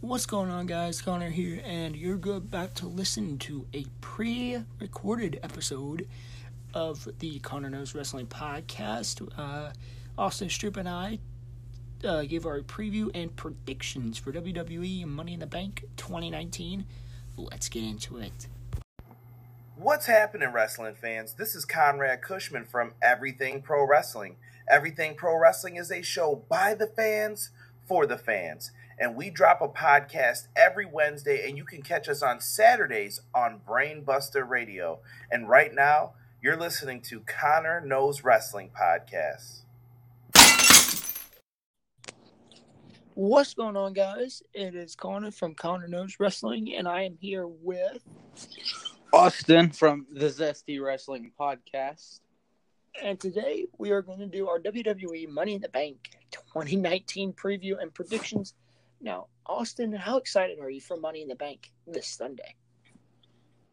What's going on, guys? Connor here, and you're about to listen to a pre recorded episode of the Connor Knows Wrestling podcast. Uh, Austin Stroop and I uh, give our preview and predictions for WWE Money in the Bank 2019. Let's get into it. What's happening, wrestling fans? This is Conrad Cushman from Everything Pro Wrestling. Everything Pro Wrestling is a show by the fans for the fans. And we drop a podcast every Wednesday, and you can catch us on Saturdays on Brainbuster Radio. And right now, you're listening to Connor Knows Wrestling Podcast. What's going on, guys? It is Connor from Connor Knows Wrestling, and I am here with Austin from the Zesty Wrestling Podcast. And today we are going to do our WWE Money in the Bank 2019 preview and predictions. Now, Austin, how excited are you for Money in the Bank this Sunday?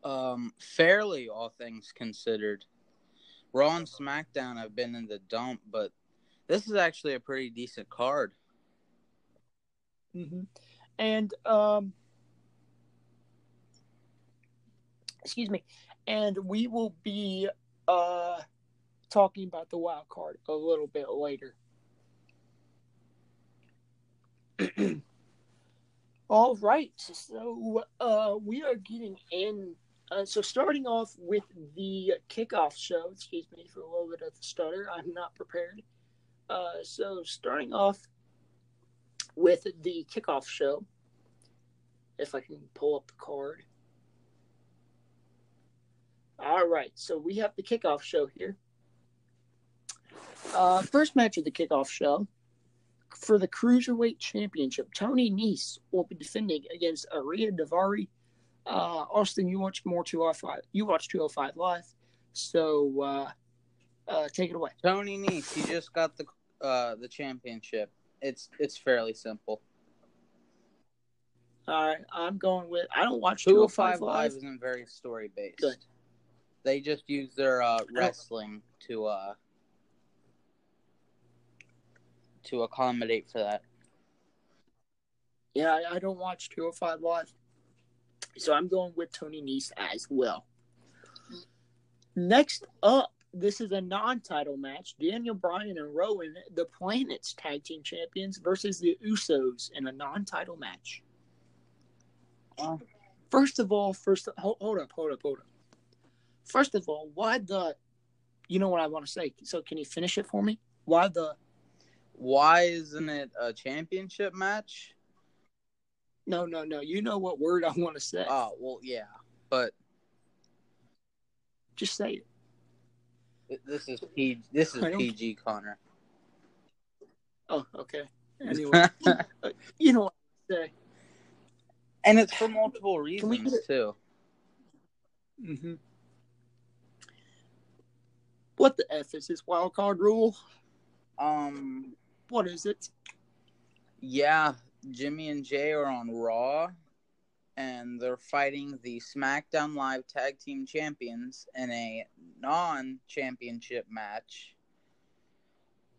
Um, fairly, all things considered. Raw and SmackDown have been in the dump, but this is actually a pretty decent card. Mm-hmm. And um, excuse me, and we will be uh talking about the wild card a little bit later. All right, so uh, we are getting in. Uh, so starting off with the kickoff show. Excuse me for a little bit of the stutter. I'm not prepared. Uh, so starting off with the kickoff show. If I can pull up the card. All right, so we have the kickoff show here. Uh, first match of the kickoff show for the Cruiserweight Championship. Tony Nese will be defending against Ariya Daivari. Uh, Austin, you watch more 205. You watch 205 live, so uh, uh, take it away. Tony Nese, he just got the uh, the championship. It's it's fairly simple. All right, I'm going with. I don't watch 205 205 Live live. isn't very story based. Good. They just use their uh, wrestling to uh to accommodate for that. Yeah, I, I don't watch 205 live, so I'm going with Tony Nese as well. Next up, this is a non-title match: Daniel Bryan and Rowan, the Planet's Tag Team Champions, versus the Usos in a non-title match. Oh. First of all, first hold, hold up, hold up, hold up. First of all, why the? You know what I want to say. So can you finish it for me? Why the? Why isn't it a championship match? No, no, no. You know what word I want to say. Oh well, yeah, but Just say it. this is PG. This is PG Connor. Oh, okay. Anyway, you know what I say. and it's for multiple reasons too. Mm-hmm. What the f is this wild card rule? Um, What is it? yeah, Jimmy and Jay are on Raw, and they're fighting the SmackDown Live Tag Team Champions in a non-championship match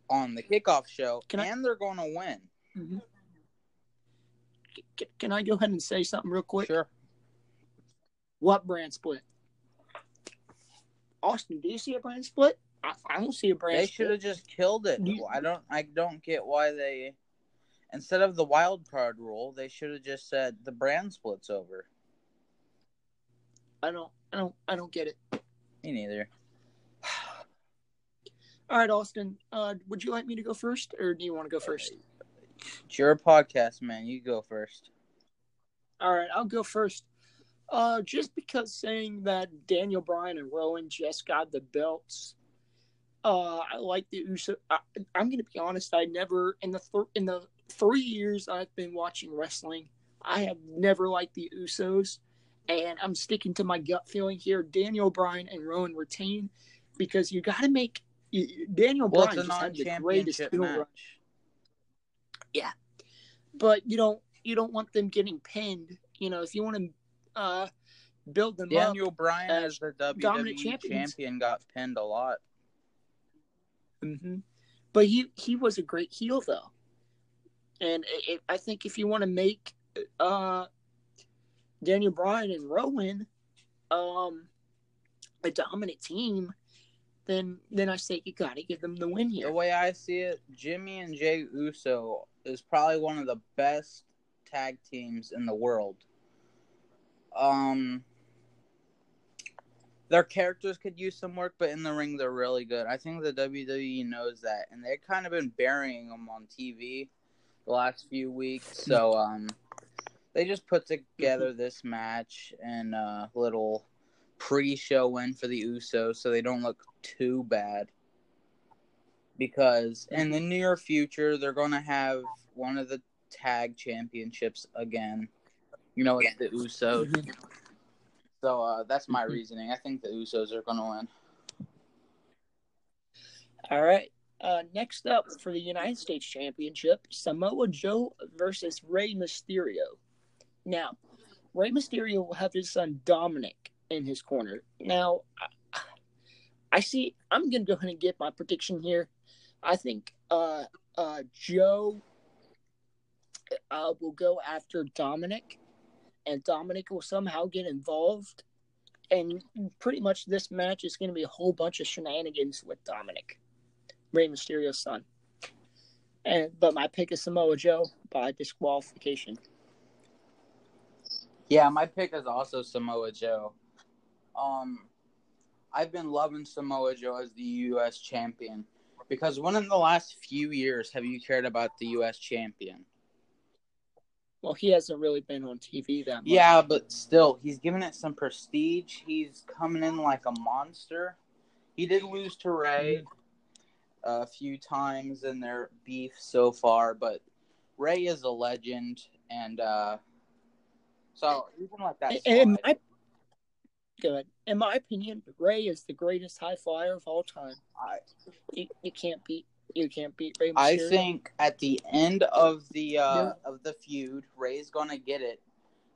on the kickoff show, Can I- and they're going to win. Mm-hmm. Can I go ahead and say something real quick? Sure. What brand split? Austin, do you see a brand split? I, I don't see a brand They should have just killed it. You- I don't. I don't get why they. Instead of the wild card rule, they should have just said the brand splits over. I don't. I don't. I don't get it. Me neither. All right, Austin. Uh, would you like me to go first, or do you want to go first? It's your podcast, man. You go first. All right, I'll go first. Uh, just because saying that Daniel Bryan and Rowan just got the belts, uh, I like the Uso. I, I'm gonna be honest. I never in the th- in the three years I've been watching wrestling, I have never liked the Usos, and I'm sticking to my gut feeling here. Daniel Bryan and Rowan retain because you got to make you, Daniel Well, Bryan just had the greatest match. Yeah, but you don't you don't want them getting pinned. You know, if you want to uh, build them up. Daniel Bryan as the dominant WWE champion got pinned a lot. Hmm But he he was a great heel though, and it, it, I think if you want to make uh, Daniel Bryan and Rowan, um, a dominant team, then then I say you gotta give them the win here. The way I see it, Jimmy and Jay Uso is probably one of the best tag teams in the world. Um, their characters could use some work, but in the ring they're really good. I think the WWE knows that, and they've kind of been burying them on TV the last few weeks. So um, they just put together this match and a little pre-show win for the Usos, so they don't look too bad. Because in the near future, they're going to have one of the tag championships again. You know, it's the Usos. So uh, that's my Mhm. reasoning. I think the Usos are going to win. All right. Uh, next up for the United States Championship, Samoa Joe versus Rey Mysterio. Now, Rey Mysterio will have his son Dominic in his corner. Now, I, I see. I'm gonna go ahead and get my prediction here. I think uh, uh, Joe uh, will go after Dominic, and Dominic will somehow get involved. And pretty much this match is going to be a whole bunch of shenanigans with Dominic. Rey Mysterio's son. And but my pick is Samoa Joe by disqualification. Yeah, my pick is also Samoa Joe. Um, I've been loving Samoa Joe as the U.S. champion because when in the last few years have you cared about the U.S. champion? Well, he hasn't really been on TV that much. Yeah, but still, he's giving it some prestige. He's coming in like a monster. He did lose to Rey a few times in their beef so far, but Rey is a legend, and uh, so can let that my good, in my opinion, Rey is the greatest high flyer of all time. I, You, you can't beat you can't beat Rey Mysterio. I think at the end of the uh, Yeah. of the feud, Rey's gonna get it,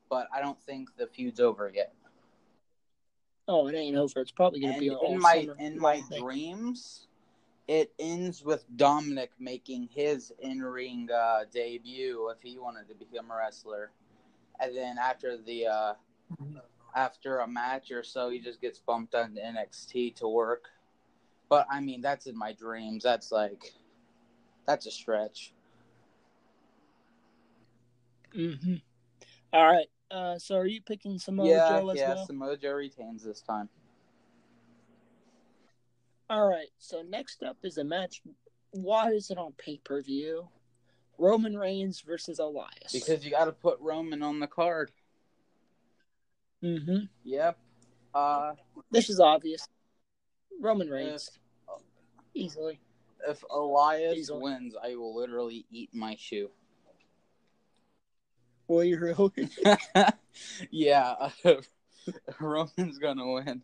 but I don't think the feud's over yet. Oh, it ain't over. It's probably gonna And be an all in my summer in my dreams, it ends with Dominic making his in ring uh, debut if he wanted to become a wrestler, and then after the uh, after a match or so, he just gets bumped on NXT to work. But I mean, that's in my dreams. That's like that's a stretch. Mm-hmm. All right. Uh, so are you picking Samoa yeah, Joe as yeah. well? Samoa Joe retains this time. All right. So next up is a match. Why is it on pay per view? Roman Reigns versus Elias. Because you got to put Roman on the card. Mm-hmm. Yep. Uh, this is obvious. Roman Reigns easily. if Elias Easily. wins, I will literally eat my shoe. Will you really? yeah, Roman's gonna win.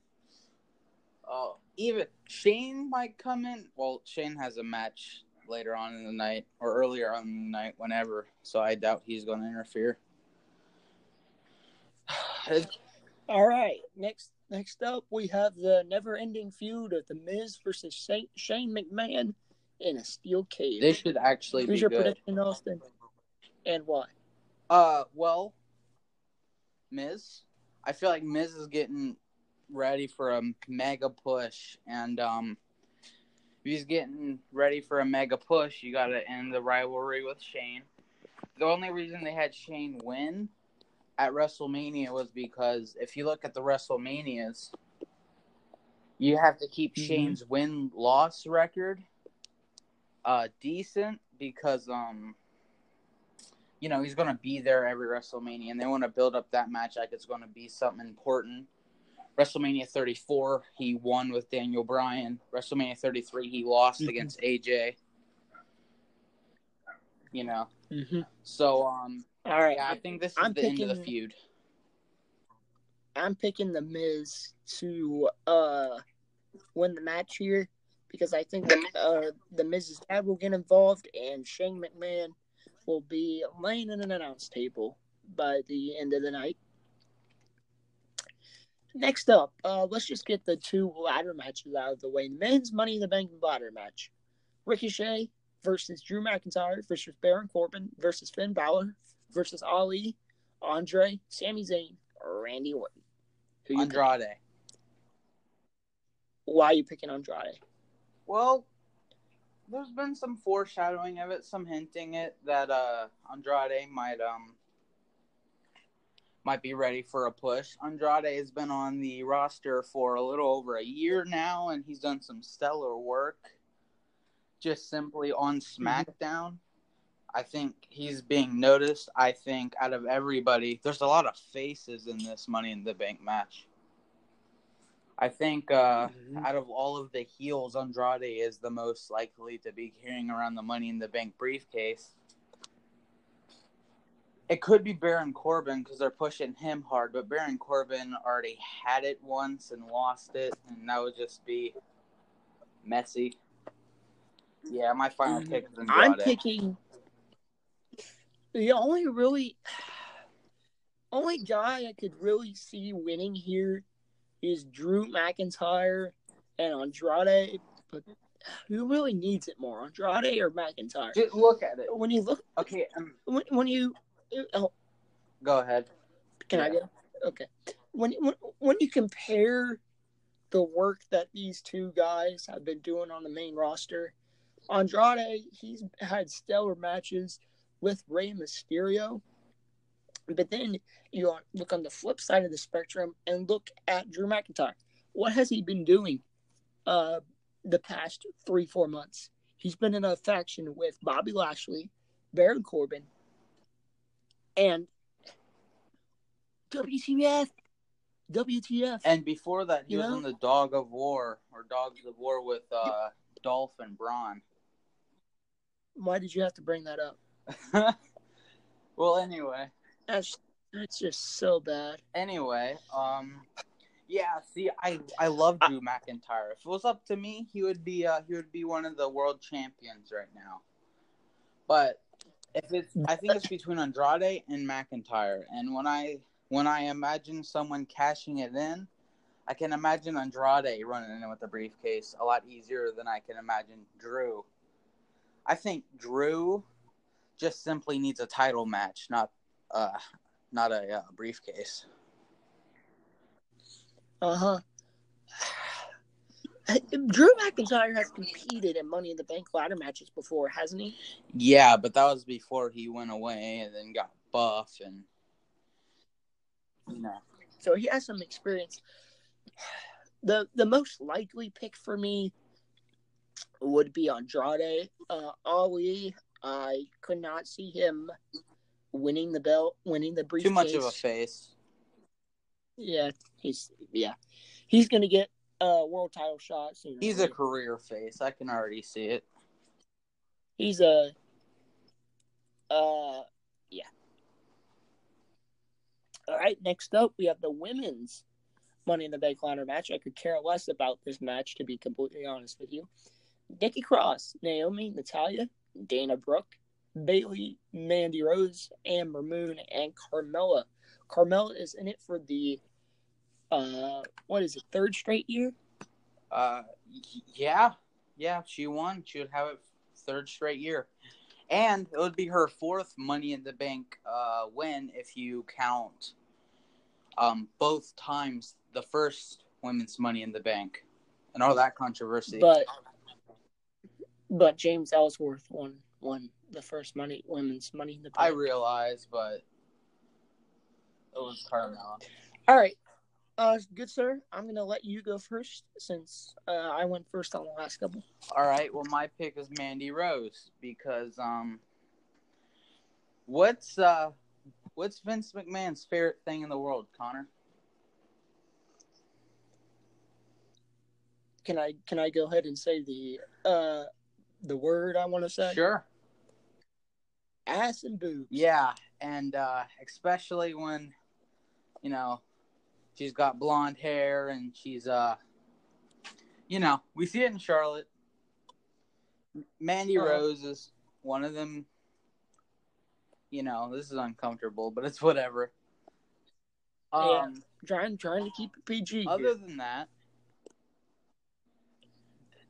Oh, even Shane might come in. Well, Shane has a match later on in the night or earlier on in the night, whenever. So I doubt he's gonna interfere. All right. Next next up we have the never ending feud of the Miz versus Shane, Shane McMahon in a steel cage. This should actually Who's be your good. prediction, Austin? And why? Uh, well, Miz. I feel like Miz is getting ready for a mega push, and um, if he's getting ready for a mega push, you got to end the rivalry with Shane. The only reason they had Shane win at WrestleMania was because if you look at the WrestleManias, you have to keep Mhm. Shane's win loss record uh decent because um you know, he's going to be there every WrestleMania, and they want to build up that match like it's going to be something important. WrestleMania 34, he won with Daniel Bryan. WrestleMania 33, he lost Mhm. against AJ. You know, Mm-hmm. so um, All right. yeah, I think this is I'm the end of the feud. I'm picking the Miz to uh win the match here because I think uh the Miz's dad will get involved and Shane McMahon will be laying in an announce table by the end of the night. Next up, uh, let's just get the two ladder matches out of the way. Men's Money in the Bank ladder match: Ricochet versus Drew McIntyre versus Baron Corbin versus Finn Balor versus Ali Andre, Sami Zayn, or Randy Orton? Who you picking? Andrade. Why are you picking Andrade? Well, there's been some foreshadowing of it, some hinting it that uh Andrade might um might be ready for a push. Andrade has been on the roster for a little over a year now and he's done some stellar work just simply on SmackDown. I think he's being noticed. I think out of everybody, there's a lot of faces in this Money in the Bank match. I think uh, Mhm. out of all of the heels, Andrade is the most likely to be carrying around the Money in the Bank briefcase. It could be Baron Corbin because they're pushing him hard, but Baron Corbin already had it once and lost it, and that would just be messy. Yeah, my final Mhm. pick is Andrade. I'm picking the only really only guy I could really see winning here is Drew McIntyre and Andrade, but who really needs it more, Andrade or McIntyre? Just look at it. When you look, Okay, um, when, when you, oh, go ahead. can I Yeah. go? Okay. When, when when you compare the work that these two guys have been doing on the main roster, Andrade he's had stellar matches with Rey Mysterio, but then you look on the flip side of the spectrum and look at Drew McIntyre. What has he been doing uh, the past three four months? He's been in a faction with Bobby Lashley, Baron Corbin, and WTF. WTF. And before that, he You was know? in the Dog of War or Dogs of War with uh, Dolph and Braun. Why did you have to bring that up? well, anyway, That's that's just so bad. anyway, um, yeah. See, I I love Drew McIntyre. If it was up to me, he would be uh he would be one of the world champions right now. But if it's, I think it's between Andrade and McIntyre. And when I when I imagine someone cashing it in, I can imagine Andrade running in with a briefcase a lot easier than I can imagine Drew. I think Drew just simply needs a title match, not uh not a uh, briefcase. Uh huh. Drew McIntyre has competed in Money in the Bank ladder matches before, hasn't he? Yeah, but that was before he went away and then got buff and you know. So he has some experience. The the most likely pick for me would be Andrade. Uh, Ali, I could not see him winning the belt, winning the briefcase. Too much of a face. Yeah, he's yeah, he's gonna get a world title shot soon. He's a career face. I can already see it. he's a uh yeah. All right, next up we have the women's Money in the Bank ladder match. I could care less about this match to be completely honest with you. Nikki Cross, Naomi, Natalya, Dana Brooke, Bayley, Mandy Rose, Ember Moon, and Carmella. Carmella is in it for the uh what is it, third straight year? Uh, yeah, yeah, she won. She would have it third straight year, and it would be her fourth Money in the Bank uh, win if you count um, both times the first women's Money in the Bank, and all that controversy. But but James Ellsworth won won the first money women's money in the I realize, but it was Carmella. All right. Uh good sir, I'm gonna let you go first since uh, I went first on the last couple. All right. Well, my pick is Mandy Rose because um, what's uh, what's Vince McMahon's favorite thing in the world, Connor? Can I can I go ahead and say the uh the word I wanna say? Sure. Ass and boobs. Yeah, and uh, especially when you know she's got blonde hair and she's uh, you know, we see it in Charlotte. Mandy Uh-huh. Rose is one of them. You know, this is uncomfortable, but it's whatever. Yeah. Um, Trying trying to keep it PG. here. other than that,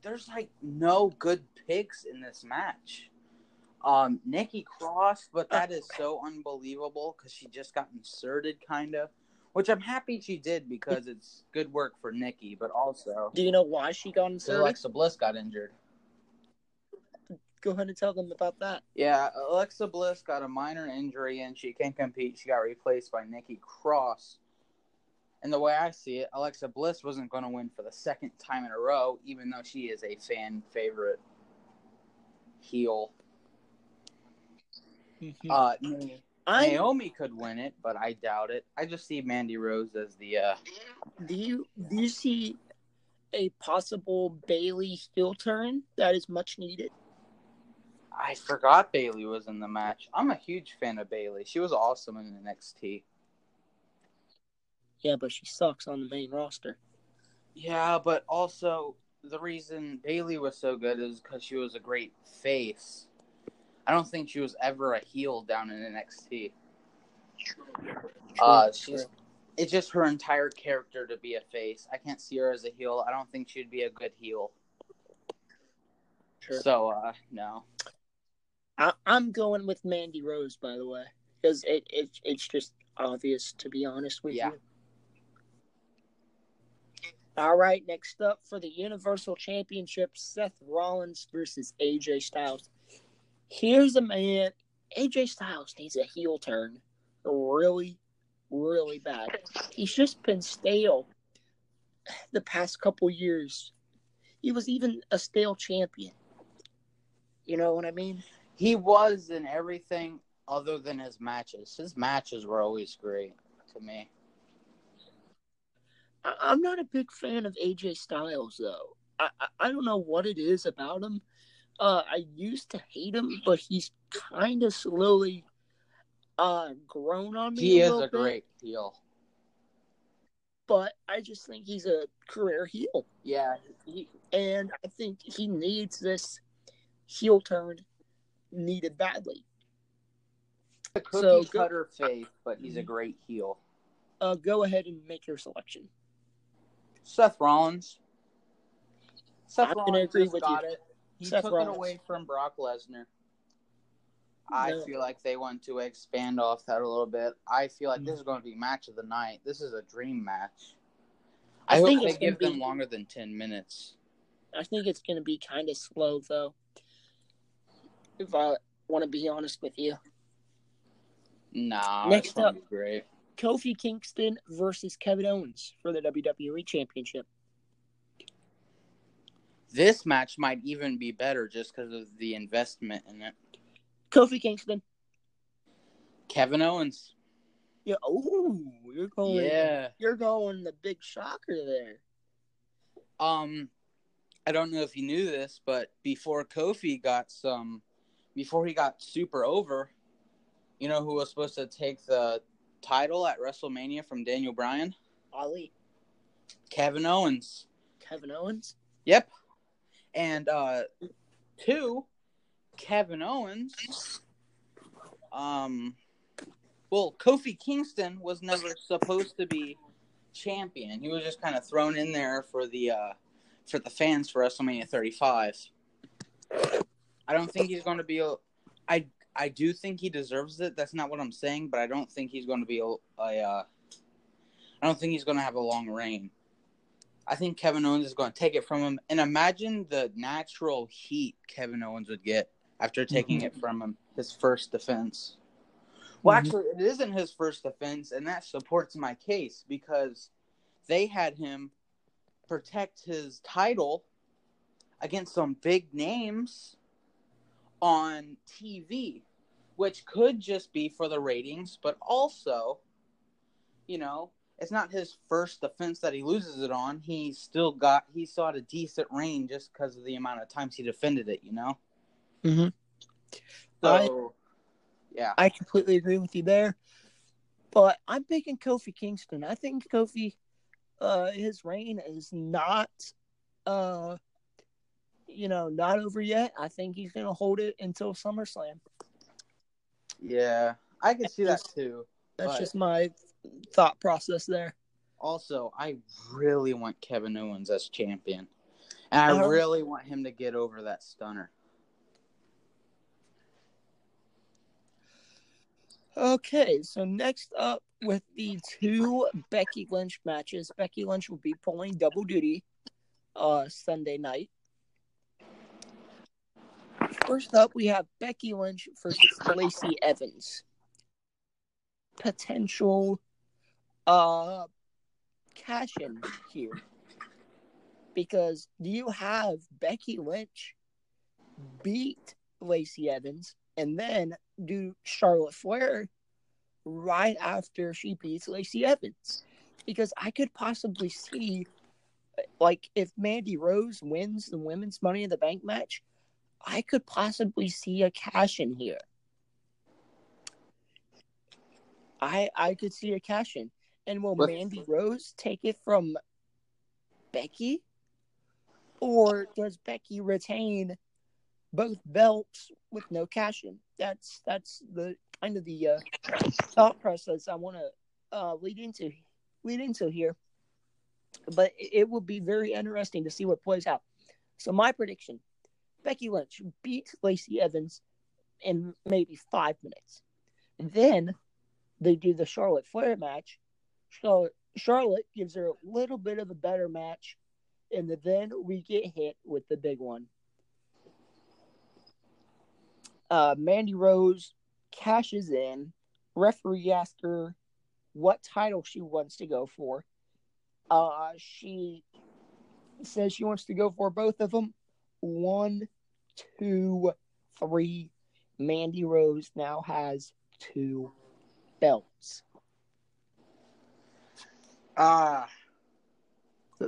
there's like no good picks in this match. Um, Nikki Cross, but that is so unbelievable because she just got inserted, kind of. Which I'm happy she did because it's good work for Nikki, but also Do you know why she got inserted? Alexa Bliss got injured. Go ahead and tell them about that. Yeah, Alexa Bliss got a minor injury and she can't compete. She got replaced by Nikki Cross. And the way I see it, Alexa Bliss wasn't going to win for the second time in a row, even though she is a fan favorite heel. Uh, I Naomi could win it, but I doubt it. I just see Mandy Rose as the. Uh, do you do you see a possible Bayley heel turn that is much needed? I forgot Bayley was in the match. I'm a huge fan of Bayley. She was awesome in NXT. Yeah, but she sucks on the main roster. Yeah, but also the reason Bayley was so good is because she was a great face. I don't think she was ever a heel down in NXT. Uh, she's it's just her entire character to be a face. I can't see her as a heel. I don't think she'd be a good heel. Sure. So, uh, no. I, I'm going with Mandy Rose, by the way, because it, it it's just obvious to be honest with Yeah. you. All right, next up for the Universal Championship, Seth Rollins versus AJ Styles. Here's a man. AJ Styles needs a heel turn, really, really bad. He's just been stale the past couple years. He was even a stale champion. You know what I mean? He was in everything other than his matches. His matches were always great to me. I- I'm not a big fan of AJ Styles though. I I, I don't know what it is about him. Uh, I used to hate him, but he's kind of slowly uh grown on me. He a is a bit, great heel. but I just think he's a career heel, Yeah, he, and I think he needs this heel turn needed badly. a cookie So, go- cutter face, but he's a great heel. Uh, go ahead and make your selection. Seth Rollins. Seth I'm Rollins agree with got you. it. He Seth took Rollins. it away from Brock Lesnar. I No. feel like they want to expand off that a little bit. I feel like Mm. this is going to be match of the night. This is a dream match. I I, think they give gonna them be- longer than ten minutes. I think it's going to be kind of slow though. If I want to be honest with you. Nah, Next up. be great. Kofi Kingston versus Kevin Owens for the WWE Championship. This match might even be better just because of the investment in it. Kofi Kingston. Kevin Owens. Yeah. Oh, you're going. Yeah. You're going the big shocker there. Um, I don't know if you knew this, but before Kofi got some, before he got super over, you know who was supposed to take the title at WrestleMania from Daniel Bryan? Ali. Kevin Owens. Kevin Owens. Yep. And uh, two, Kevin Owens. Um, well, Kofi Kingston was never supposed to be champion. He was just kind of thrown in there for the uh, for the fans for WrestleMania 35. I don't think he's going to be. A, I I do think he deserves it. That's not what I'm saying, but I don't think he's going to be a. a uh, I don't think he's going to have a long reign. I think Kevin Owens is going to take it from him. And imagine the natural heat Kevin Owens would get after taking it from him, his first defense. Well, Mhm. actually, it isn't his first defense, and that supports my case because they had him protect his title against some big names on TV, which could just be for the ratings, but also, you know, it's not his first defense that he loses it on. He still got he saw a decent reign just because of the amount of times he defended it. You know. Mm-hmm. So, yeah, I completely agree with you there. But I'm picking Kofi Kingston. I think Kofi, uh, his reign is not, uh, you know, not over yet. I think he's gonna hold it until SummerSlam. Yeah, I can see that too. That's just my thought process there. Also, I really want Kevin Owens as champion, and I really want him to get over that stunner. Okay, so next up with the two Becky Lynch matches, Becky Lynch will be pulling double duty uh Sunday night. First up, we have Becky Lynch versus Lacey Evans. Potential uh cash in here. Because do you have Becky Lynch beat Lacey Evans and then do Charlotte Flair right after she beats Lacey Evans? Because I could possibly see like if Mandy Rose wins the women's money in the bank match, I could possibly see a cash in here. I I could see a cash in. And will What- Mandy Rose take it from Becky? Or does Becky retain both belts with no cash in? That's that's the kind of the uh, thought process I want to uh, lead into lead into here. But it, it will be very interesting to see what plays out. So my prediction: Becky Lynch beats Lacey Evans in maybe five minutes. Then they do the Charlotte Flair match. Charlotte, Charlotte gives her a little bit of a better match, and then we get hit with the big one. Uh, Mandy Rose cashes in. Referee asks her what title she wants to go for. Uh, she says she wants to go for both of them. One, two, three. Mandy Rose now has two belts. Ah,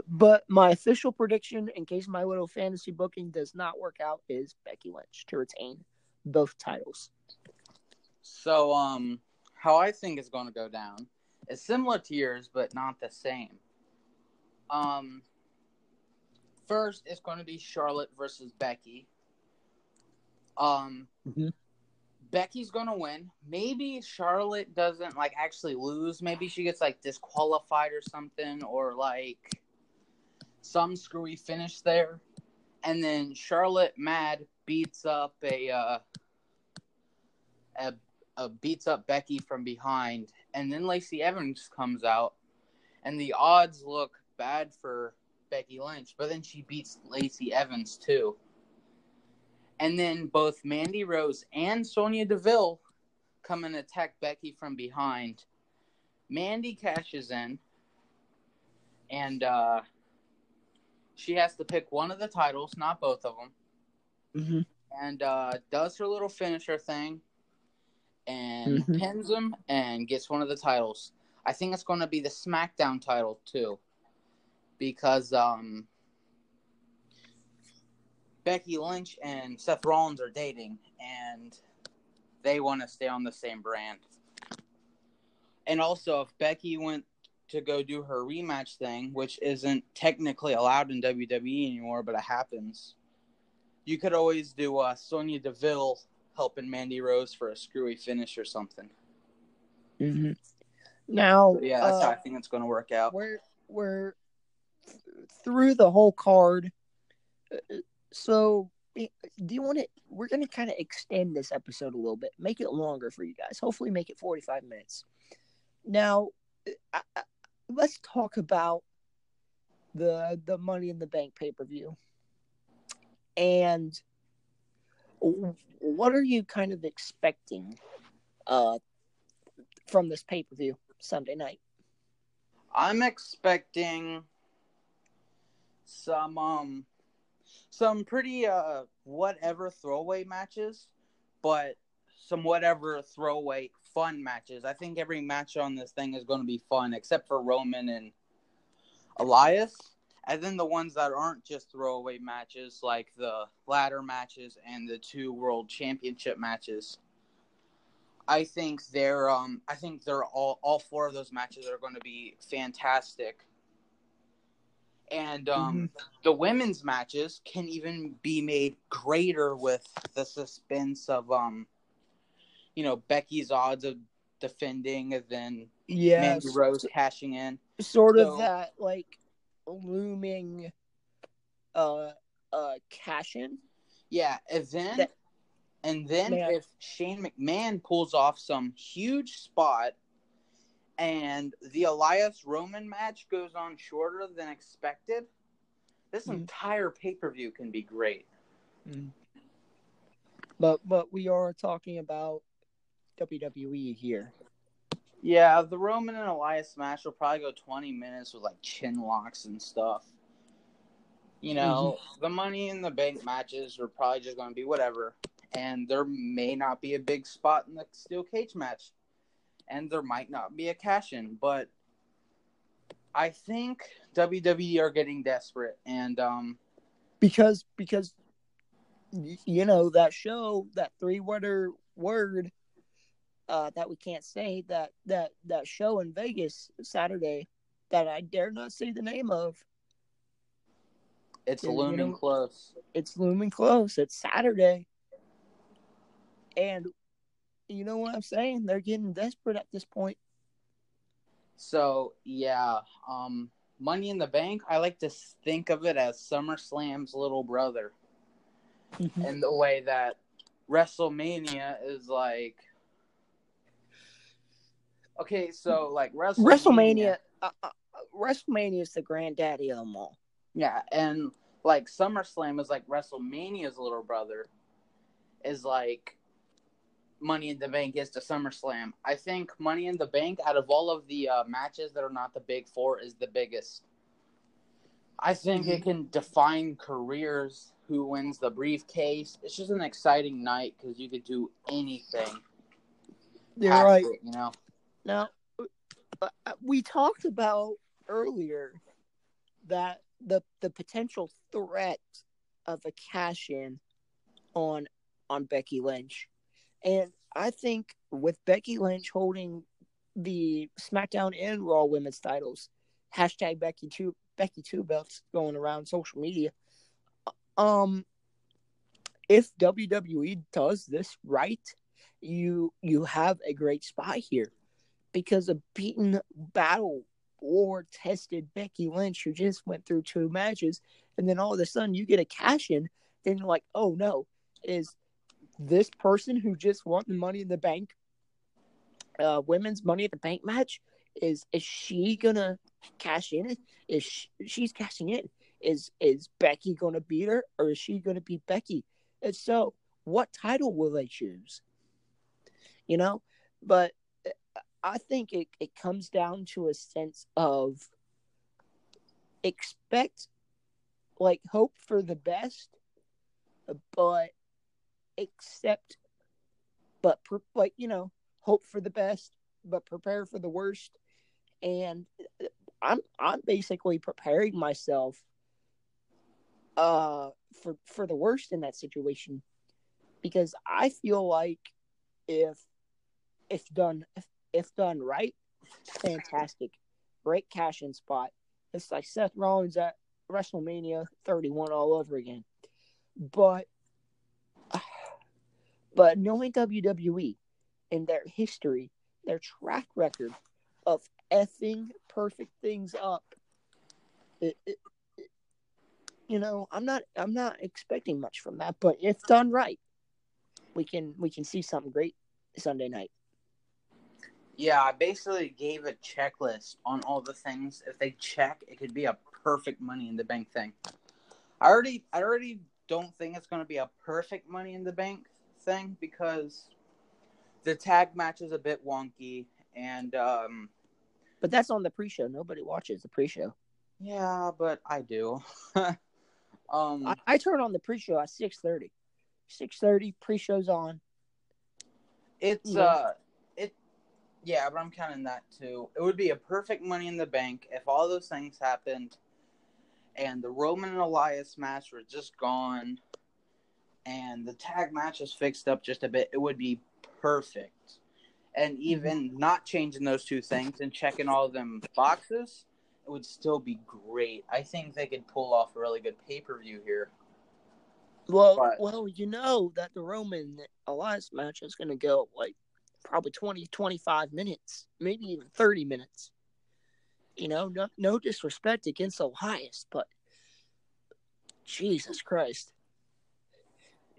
But my official prediction, in case my little fantasy booking does not work out, is Becky Lynch to retain both titles. so um, how I think it's going to go down is similar to yours, but not the same. Um, first it's going to be Charlotte versus Becky. Um, Mhm. Becky's to win. Maybe Charlotte doesn't like actually lose. Maybe she gets like disqualified or something, or like some screwy finish there. And then Charlotte mad beats up a uh, a, a beats up Becky from behind, and then Lacey Evans comes out, and the odds look bad for Becky Lynch, but then she beats Lacey Evans too. And then both Mandy Rose and Sonya Deville come and attack Becky from behind. Mandy cashes in, and uh, she has to pick one of the titles, not both of them Mm-hmm. and uh, does her little finisher thing and Mhm. pins him and gets one of the titles. I think it's going to be the SmackDown title too, because um, Becky Lynch and Seth Rollins are dating, and they want to stay on the same brand. And also, if Becky went to go do her rematch thing, which isn't technically allowed in WWE anymore, but it happens you could always do uh, Sonya Deville helping Mandy Rose for a screwy finish or something. Mm-hmm. Now, But yeah, that's uh, how I think it's going to work out. we're we're th- through the whole card. So, do you want to? We're going to kind of extend this episode a little bit, make it longer for you guys. Hopefully, make it forty-five minutes. Now, uh, I, I, let's talk about the the Money in the Bank pay per view, and what are you kind of expecting uh, from this pay per view Sunday night? I'm expecting some um some pretty uh whatever throwaway matches, but some whatever throwaway fun matches. I think every match on this thing is going to be fun except for Roman and Elias. And then the ones that aren't just throwaway matches, like the ladder matches and the two world championship matches. I think they're um I think they're all all four of those matches are going to be fantastic. And um the women's matches can even be made greater with the suspense of um you know Becky's odds of defending and then Yes, Mandy Rose cashing in. sort of that like looming uh uh cash in Yeah, and then That- And then Man. if Shane McMahon pulls off some huge spot and the Elias Roman match goes on shorter than expected, this Mhm. entire pay per view can be great. But but we are talking about WWE here. Yeah, the Roman and Elias match will probably go 20 minutes with like chin locks and stuff. You know, the Money in the Bank matches are probably just going to be whatever. And there may not be a big spot in the steel cage match. And there might not be a cash in. But I think WWE are getting desperate. And um, because because you know that show that three word word uh that we can't say that that that show in Vegas Saturday that I dare not say the name of it's you looming know- close. it's looming close it's Saturday and you know what I'm saying they're getting desperate at this point So yeah, um, Money in the Bank. I like to think of it as SummerSlam's little brother, in the way that WrestleMania is like. Okay, so like WrestleMania, WrestleMania uh, uh, WrestleMania is the granddaddy of them all yeah, and like SummerSlam is like WrestleMania's little brother, is like Money in the Bank is to SummerSlam. I think Money in the Bank, out of all of the uh, matches that are not the big four, is the biggest. I think it can define careers. Who wins the briefcase? It's just an exciting night because you could do anything. you're right it, you know. Now, uh, uh, we talked about earlier that the the potential threat of a cash in on on Becky Lynch, and I think with Becky Lynch holding the SmackDown and Raw Women's titles, hashtag Becky two Becky two belts going around social media. Um, if WWE does this right, you you have a great spot here because a beaten battle war tested Becky Lynch who just went through two matches and then all of a sudden you get a cash in, then you're like, oh no, is this person who just won the money in the bank uh women's money at the bank match is is she gonna cash in? Is she, she's cashing in. Is is becky gonna beat her or is she gonna beat becky? And so what title will they choose? You know? But I think it, it comes down to a sense of expect, like, hope for the best, but accept, but, pre- like, you know, hope for the best, but prepare for the worst. And I'm, I'm basically preparing myself uh for for the worst in that situation because I feel like if if done if, if done right, fantastic. Great cash in spot. It's like Seth Rollins at WrestleMania 31 all over again. But but knowing WWE and their history, their track record of effing perfect things up, it, it, you know, I'm not I'm not expecting much from that. But if done right, we can we can see something great Sunday night. Yeah, I basically gave a checklist on all the things. If they check, it could be a perfect Money in the Bank thing. I already, I already don't think it's going to be a perfect Money in the Bank thing because the tag match is a bit wonky, and um, But that's on the pre-show. Nobody watches the pre-show. yeah, but I do. um, I, I turn on the pre-show at six thirty. Six thirty pre-show's on. It's Yeah. uh it yeah, but I'm counting that too. It would be a perfect money in the bank if all those things happened and the Roman and Elias match were just gone and the tag match is fixed up just a bit, it would be perfect. And mhm. even not changing those two things and checking all of them boxes, it would still be great. I think they could pull off a really good pay per view here. Well, But- well, you know that the Roman Elias match is going to go like probably 20, 25 minutes, maybe even thirty minutes. You know, no, no disrespect against Elias, but Jesus Christ,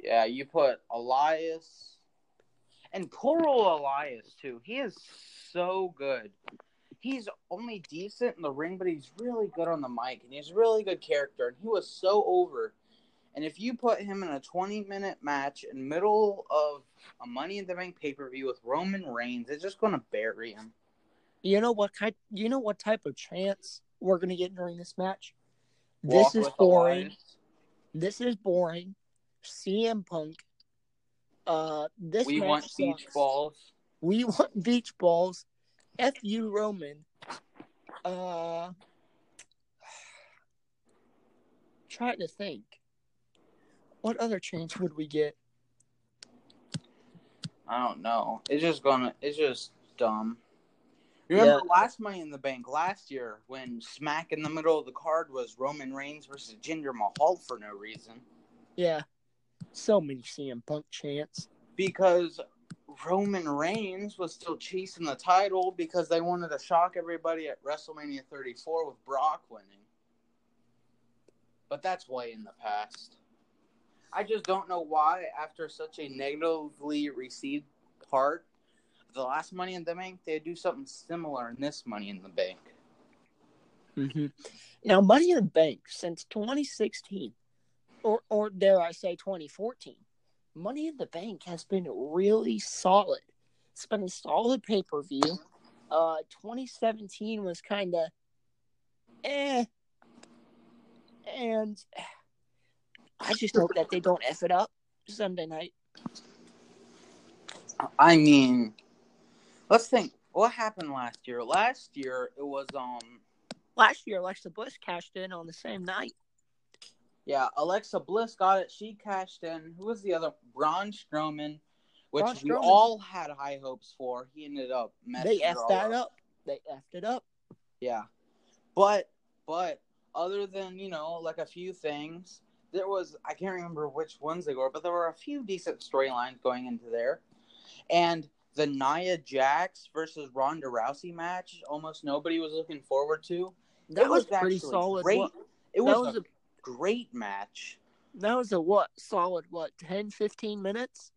Yeah, you put Elias and poor Coral Elias too. He is so good. He's only decent in the ring, but he's really good on the mic, and he's a really good character. And he was so over. And if you put him in a 20 minute match in middle of a Money in the Bank pay per view with Roman Reigns, it's just going to bury him. You know what kind? You know what type of chance we're gonna get during this match? Walk this is boring. Elias. This is boring. CM Punk. Uh, this We match want beach sucks. balls. We want beach balls. F you, Roman. Uh, trying to think. What other chance would we get? I don't know. It's just gonna. It's just dumb. Remember last Money in the Bank last year when smack in the middle of the card was Roman Reigns versus Jinder Mahal for no reason Yeah, so many CM Punk chants. because Roman Reigns was still chasing the title because they wanted to shock everybody at WrestleMania 34 with Brock winning. But that's way in the past. I just don't know why, after such a negatively received part, the last Money in the Bank, they do something similar in this Money in the Bank. Mm-hmm. Now, Money in the Bank since 2016, or or dare I say 2014, Money in the Bank has been really solid. It's been a solid pay per view. Uh, 2017 was kind of eh, and I just hope that they don't f it up Sunday night. I mean, let's think. What happened last year? Last year, it was, um, Last year, Alexa Bliss cashed in on the same night. Yeah, Alexa Bliss got it. She cashed in. Who was the other? Braun Strowman, which Braun we all had high hopes for. He ended up messing They effed that up. They effed it up. Yeah, but but other than you know like a few things, there was I can't remember which ones they were, but there were a few decent storylines going into there, and the Nia Jax versus Ronda Rousey match, almost nobody was looking forward to. That It was, was pretty solid. great. It that was, was a great match. That was a what? Solid what? 10, 15 minutes?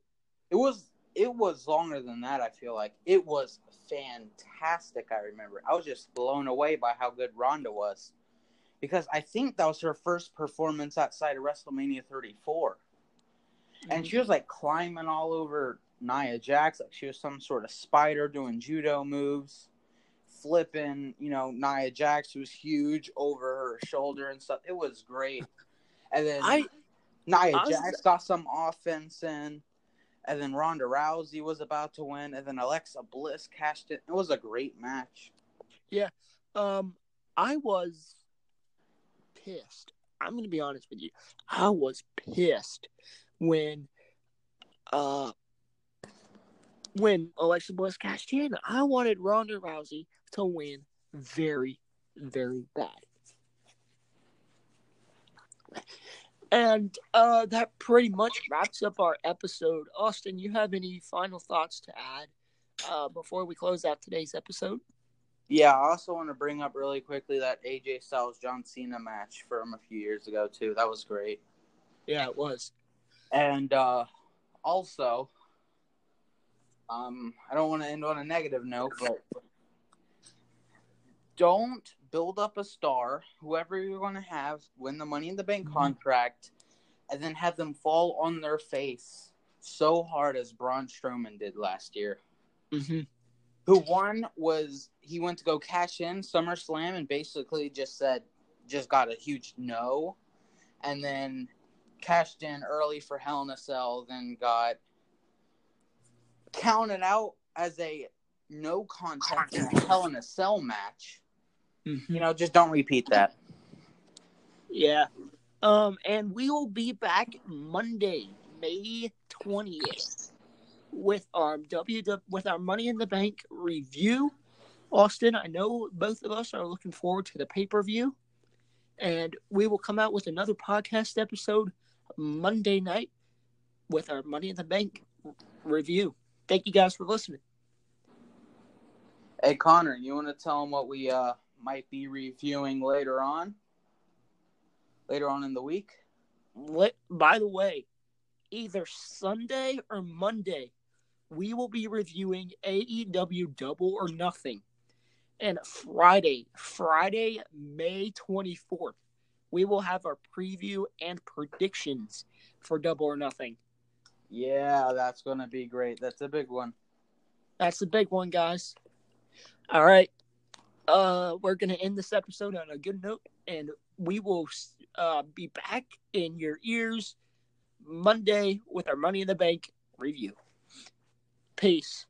It was it was longer than that. I feel like it was fantastic. I remember I was just blown away by how good Ronda was, because I think that was her first performance outside of WrestleMania 34, and she was like climbing all over Nia Jax like she was some sort of spider doing judo moves, flipping you know Nia Jax who was huge over her shoulder and stuff. It was great, and then I Nia I was- Jax got some offense in, and then Ronda Rousey was about to win, and then Alexa Bliss cashed it. It was a great match. Yeah. Um I was pissed. I'm gonna be honest with you. I was pissed when uh when Alexa Bliss cashed in. I wanted Ronda Rousey to win very, very bad. And uh, that pretty much wraps up our episode. Austin, you have any final thoughts to add uh, before we close out today's episode? Yeah, I also want to bring up really quickly that AJ Styles John Cena match from a few years ago too. That was great. Yeah, it was. And uh, also, um, I don't want to end on a negative note, but don't build up a star, whoever you're going to have, win the Money in the Bank Mhm. contract, and then have them fall on their face so hard as Braun Strowman did last year. Mm-hmm. Who won was he went to go cash in SummerSlam and basically just said, just got a huge no, and then cashed in early for Hell in a Cell, then got counted out as a no contest in a Hell in a Cell match. Mm-hmm. You know, just don't repeat that. Yeah. Um, and we will be back Monday, May twentieth, with our W with our Money in the Bank review. Austin, I know both of us are looking forward to the pay per view, and we will come out with another podcast episode Monday night with our Money in the Bank review. Thank you guys for listening. Hey Connor, you want to tell them what we uh might be reviewing later on? Later on in the week? Let, by the way, either Sunday or Monday, we will be reviewing AEW Double or Nothing. And Friday, Friday, May 24th, we will have our preview and predictions for Double or Nothing. Yeah, that's going to be great. That's a big one. That's a big one, guys. All right. Uh, we're going to end this episode on a good note, and we will uh, be back in your ears Monday with our Money in the Bank review. Peace.